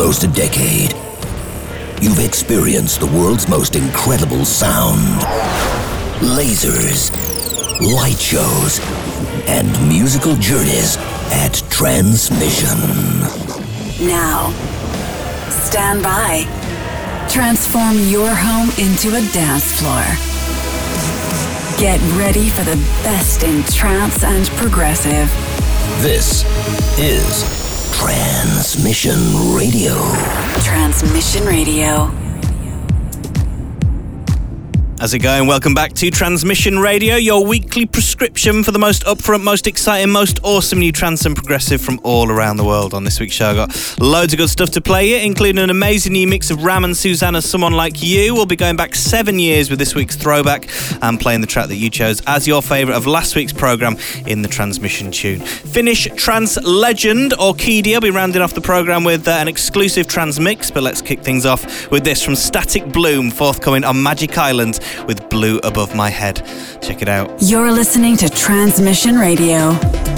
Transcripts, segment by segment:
almost a decade, you've experienced the world's most incredible sound. Lasers, light shows, and musical journeys at Transmission. Now, stand by. Transform your home into a dance floor. Get ready for the best in trance and progressive. This is Transmission Radio. Transmission Radio. How's it going? Welcome back to Transmission Radio, your weekly prescription for the most upfront, most exciting, most awesome new trance and progressive from all around the world. On this week's show, I got loads of good stuff to play you, including an amazing new mix of Ram and Susana, Someone Like You. We'll be going back seven years with this week's throwback and playing the track that you chose as your favourite of last week's programme in the Transmission tune. Finnish trance legend Orkidea will be rounding off the programme with uh, an exclusive trance mix, but let's kick things off with this from Static Bloom, forthcoming on Magic Island with Blue Above My Head. Check it out. You're listening to Transmission Radio.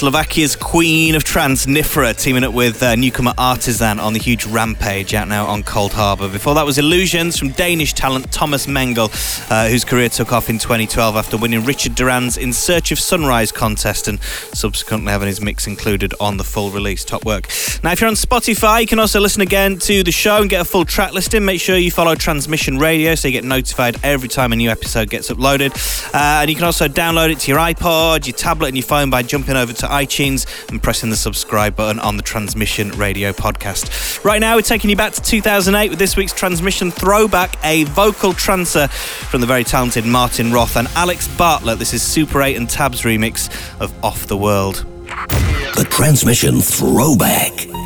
Slovakia's Queen of Trance, Nifra, teaming up with uh, newcomer Artisan on the huge Rampage out now on Coldharbour. Before that was Illusions from Danish talent Thomas Mengel, uh, whose career took off in 2012 after winning Richard Durand's In Search of Sunrise contest and subsequently having his mix included on the full release. Top work. Now, if you're on Spotify, you can also listen again to the show and get a full track listing. Make sure you follow Transmission Radio so you get notified every time a new episode gets uploaded. Uh, and you can also download it to your iPod, your tablet, and your phone by jumping over to iTunes and pressing the subscribe button on the Transmission Radio podcast. Right now, we're taking you back to 2008 with this week's Transmission Throwback, a vocal trancer from the very talented Martin Roth and Alex Bartlett. This is Super 8 and Tabs remix of Off the World. The Transmission Throwback.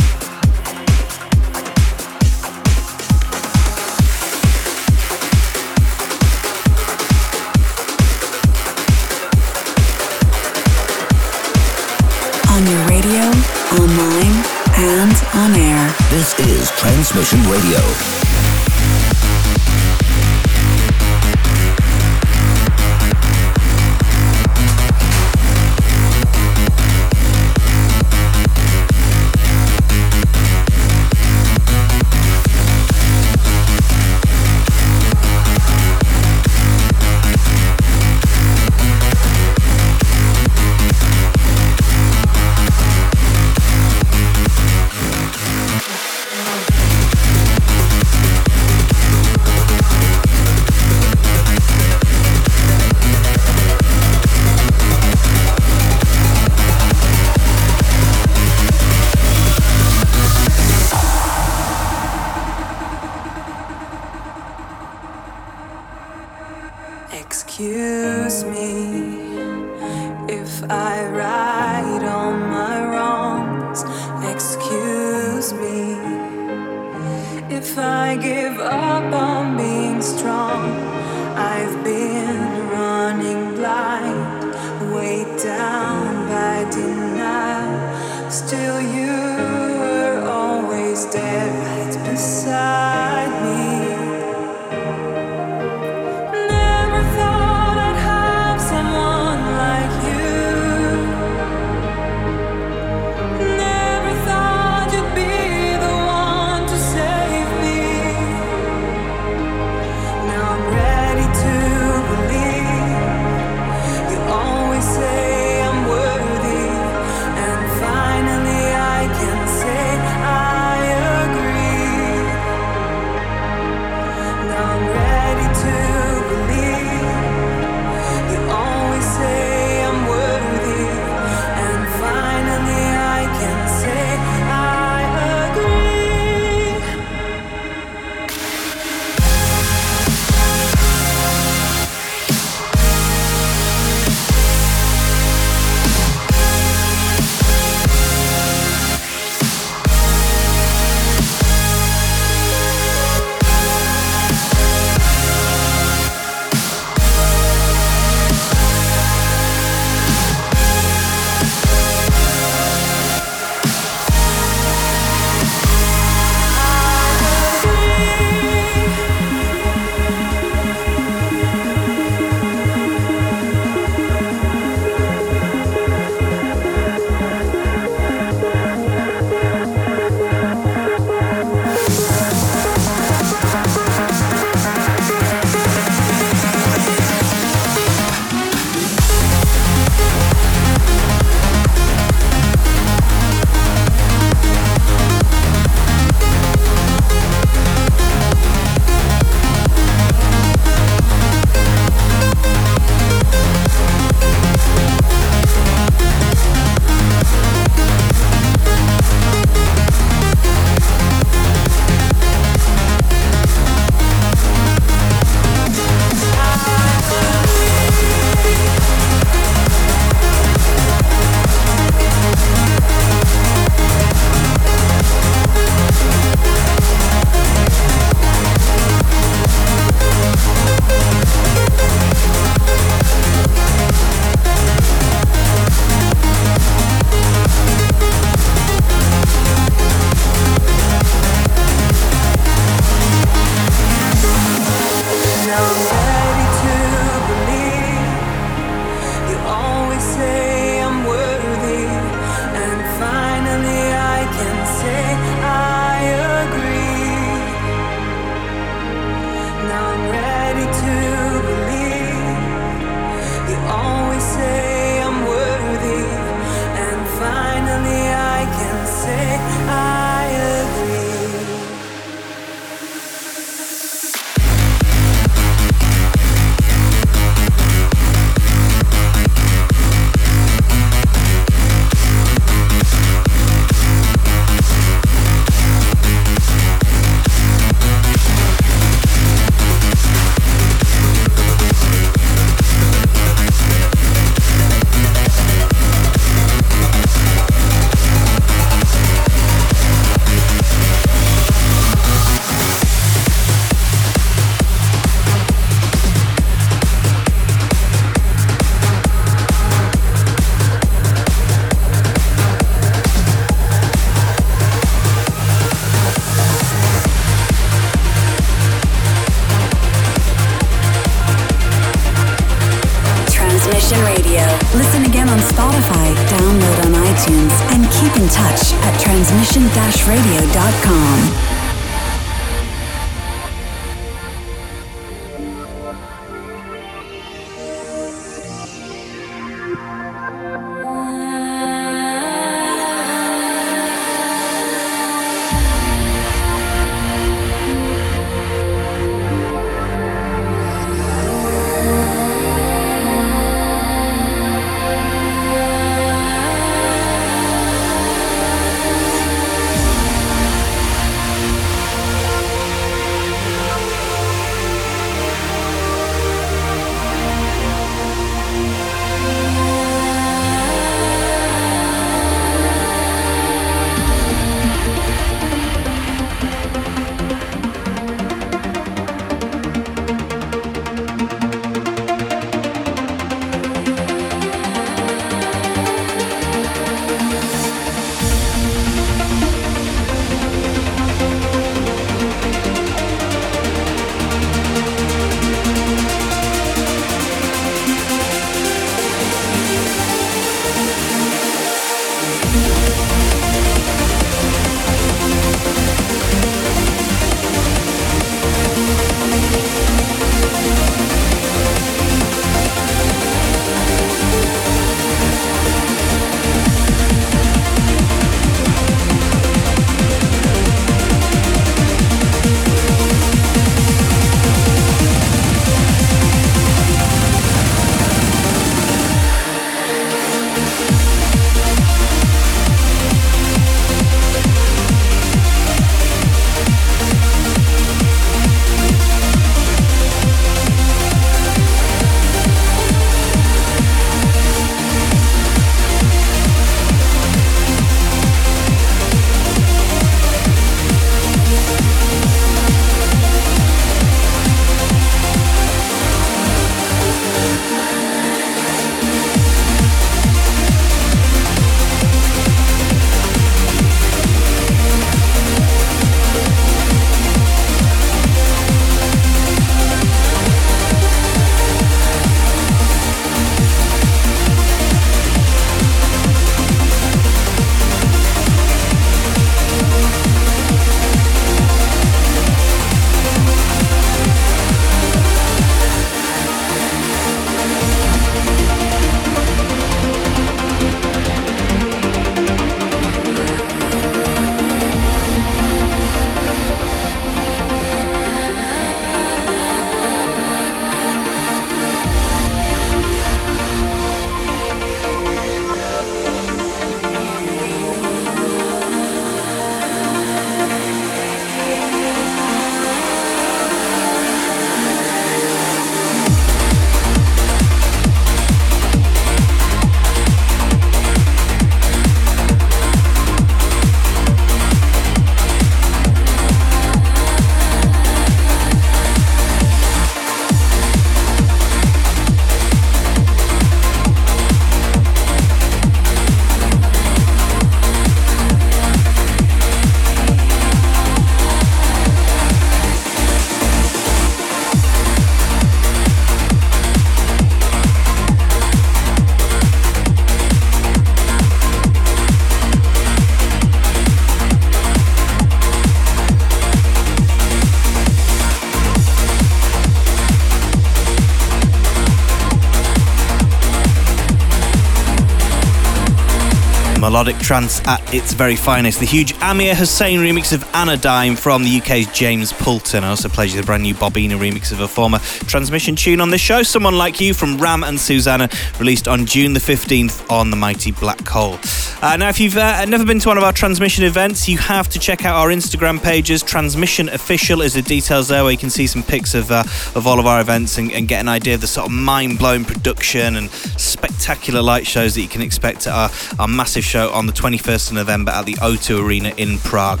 Melodic trance at its very finest. The huge Amir Hussain remix of Anodyne from the UK's James Poulton. I also played you the brand new Bobina remix of a former transmission tune on this show, Someone Like You from Ram and Susana, released on June the 15th on the mighty Black Hole. Uh, now, if you've uh, never been to one of our transmission events, you have to check out our Instagram pages. Transmission Official is the details there where you can see some pics of, uh, of all of our events and, and, get an idea of the sort of mind blowing production and spectacular light shows that you can expect at our, our massive show on the 21st of November at the O2 Arena in Prague.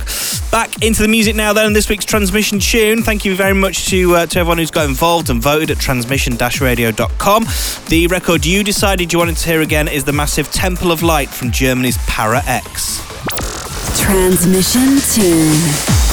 Back into the music now, then, this week's transmission tune. Thank you very much to, uh, to everyone who's got involved and voted at transmission radio.com. The record you decided you wanted to hear again is the massive Temple of Light from Germany's Para X. Transmission tune.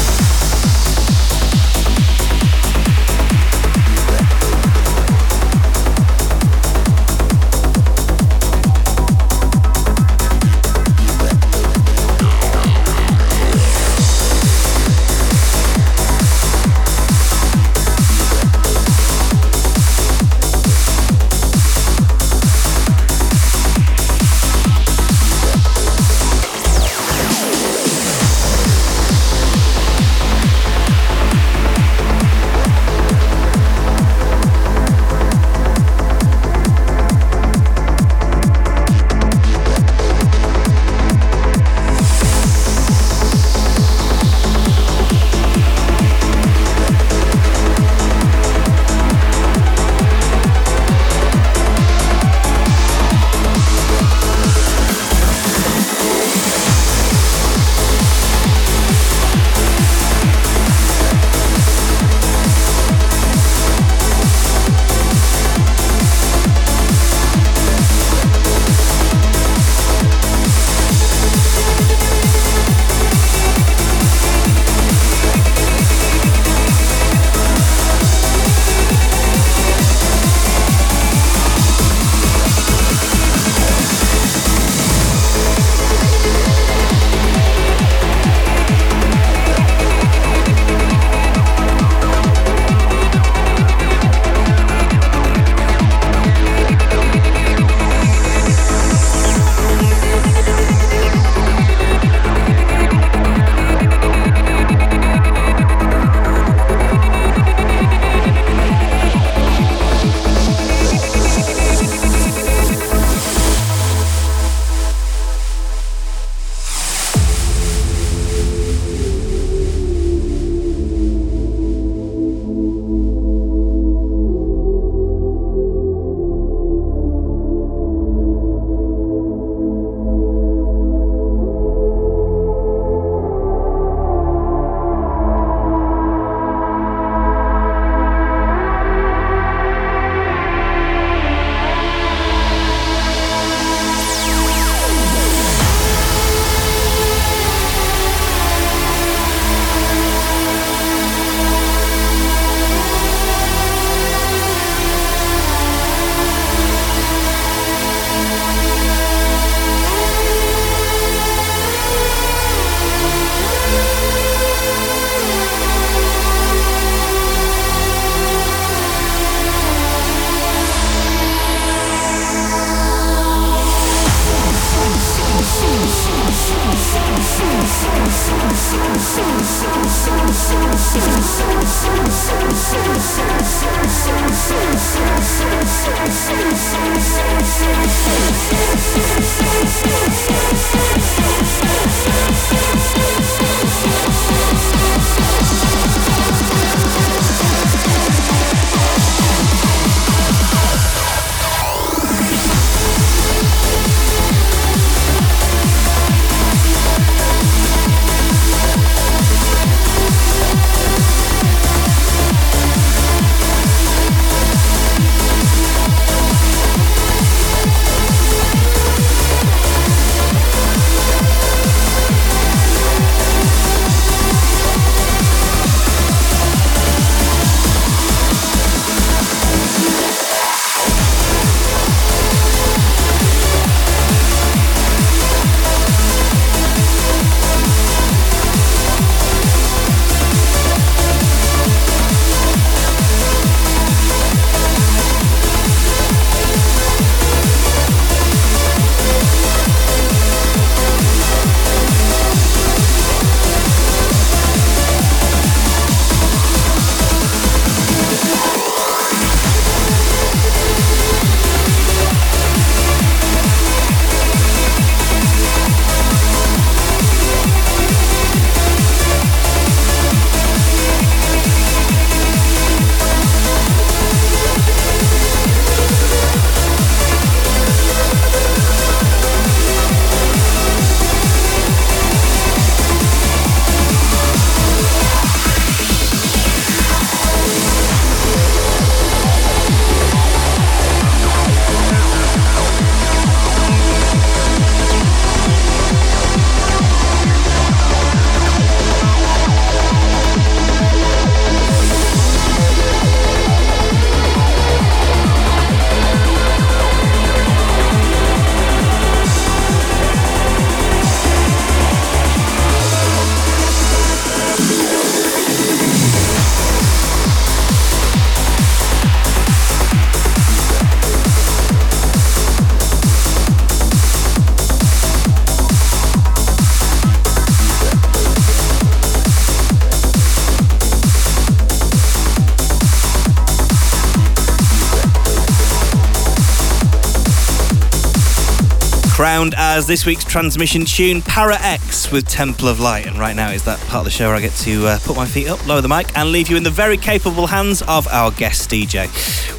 Crowned as this week's transmission tune, Para X with Temple of Light. And right now is that part of the show where I get to uh, put my feet up, lower the mic, and leave you in the very capable hands of our guest DJ.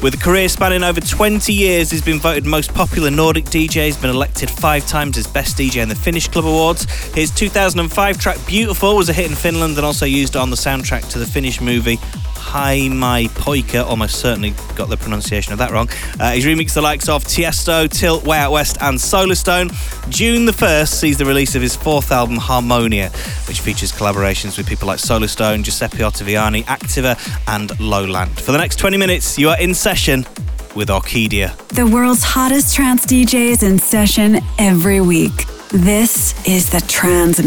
With a career spanning over 20 years, he's been voted most popular Nordic DJ, he's been elected five times as best DJ in the Finnish Club Awards. His 2005 track Beautiful was a hit in Finland and also used on the soundtrack to the Finnish movie Hi My Poika, almost certainly got the pronunciation of that wrong. Uh, he's remixed the likes of Tiesto, Tilt, Way Out West, and Solarstone. June the 1st sees the release of his fourth album, Harmonia, which features collaborations with people like Solarstone, Giuseppe Ottaviani, Activa, and Lowland. For the next 20 minutes, you are in session with Orkidea. The world's hottest trance DJs in session every week. This is the Trans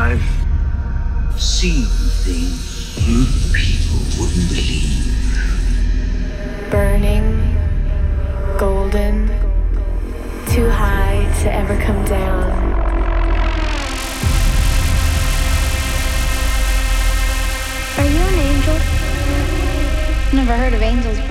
I've seen things you people wouldn't believe. Burning, golden, too high to ever come down. Are you an angel? Never heard of angels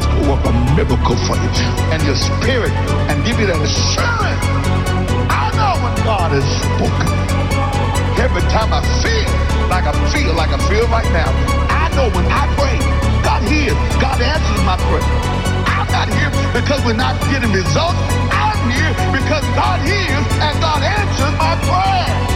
God's to work a miracle for you and your spirit and give you that assurance. I know when God has spoken. Every time I feel like I feel like I feel right now, I know when I pray, God hears, God answers my prayer. I'm not here because we're not getting results. I'm here because God hears and God answers my prayer.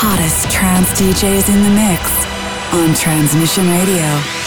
Hottest trance DJs in the mix on Transmission Radio.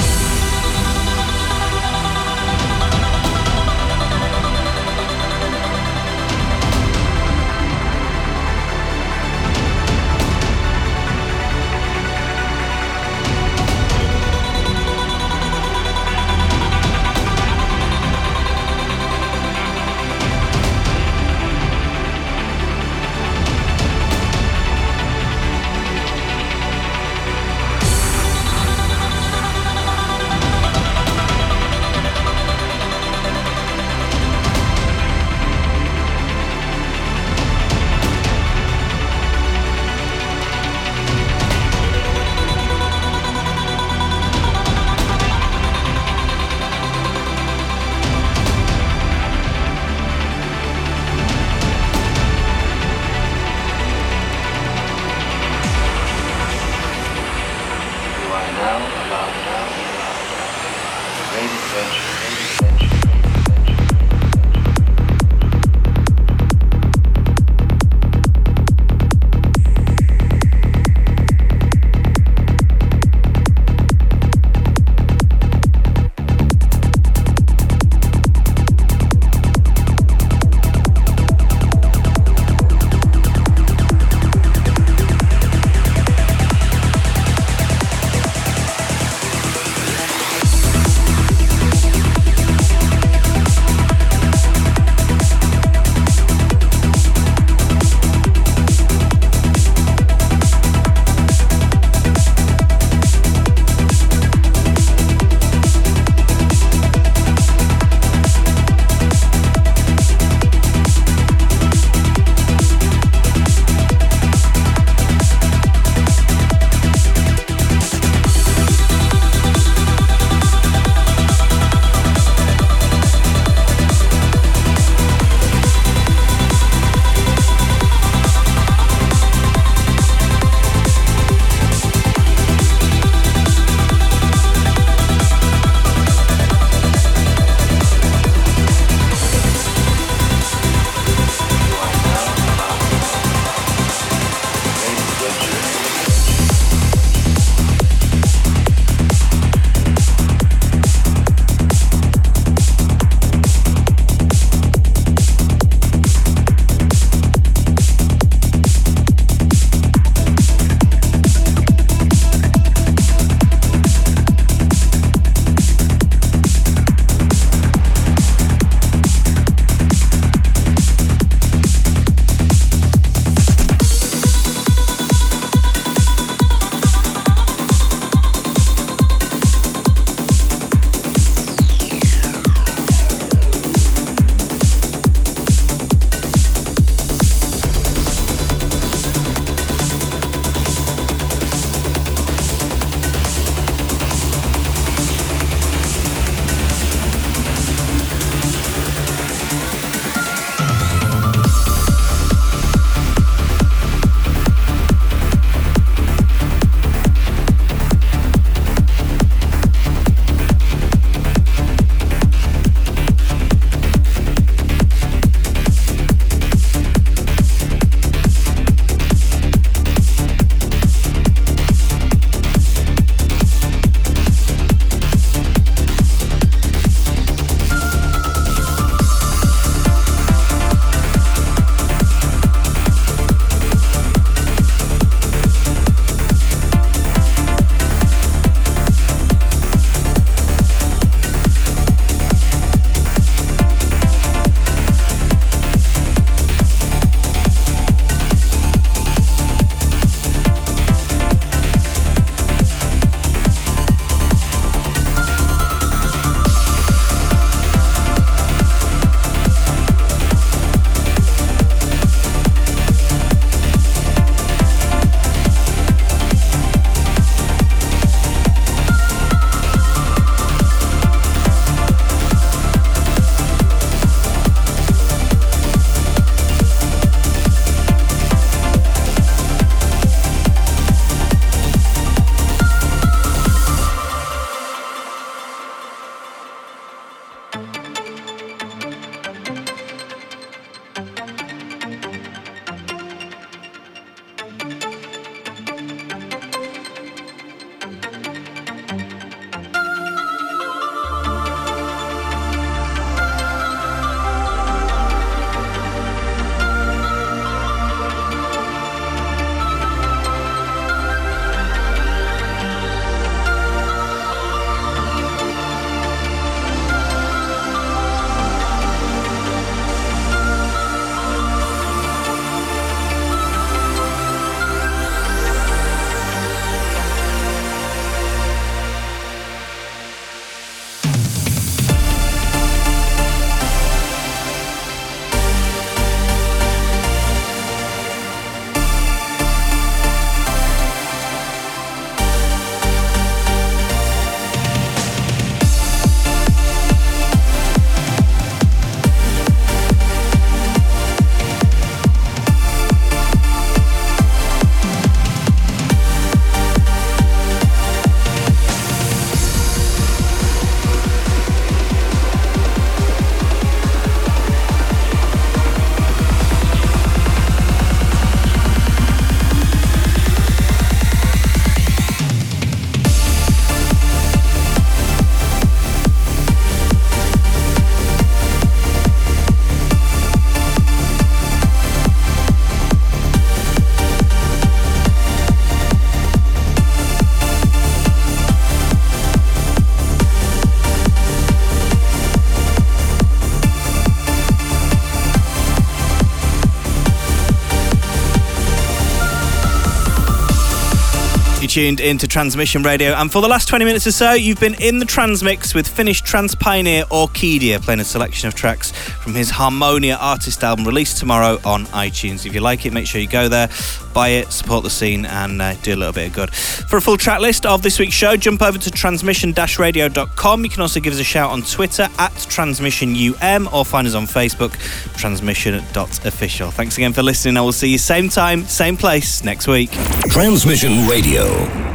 Tuned into Transmission Radio, and for the last 20 minutes or so, you've been in the Transmix with Finnish trance pioneer Orkidea playing a selection of tracks from his Harmonia artist album released tomorrow on iTunes. If you like it, make sure you go there, buy it, support the scene, and uh, do a little bit of good. For a full track list of this week's show, jump over to transmission-radio.com. You can also give us a shout on Twitter at transmissionum or find us on Facebook, transmission.official. Thanks again for listening. I will see you same time, same place next week. Transmission Radio.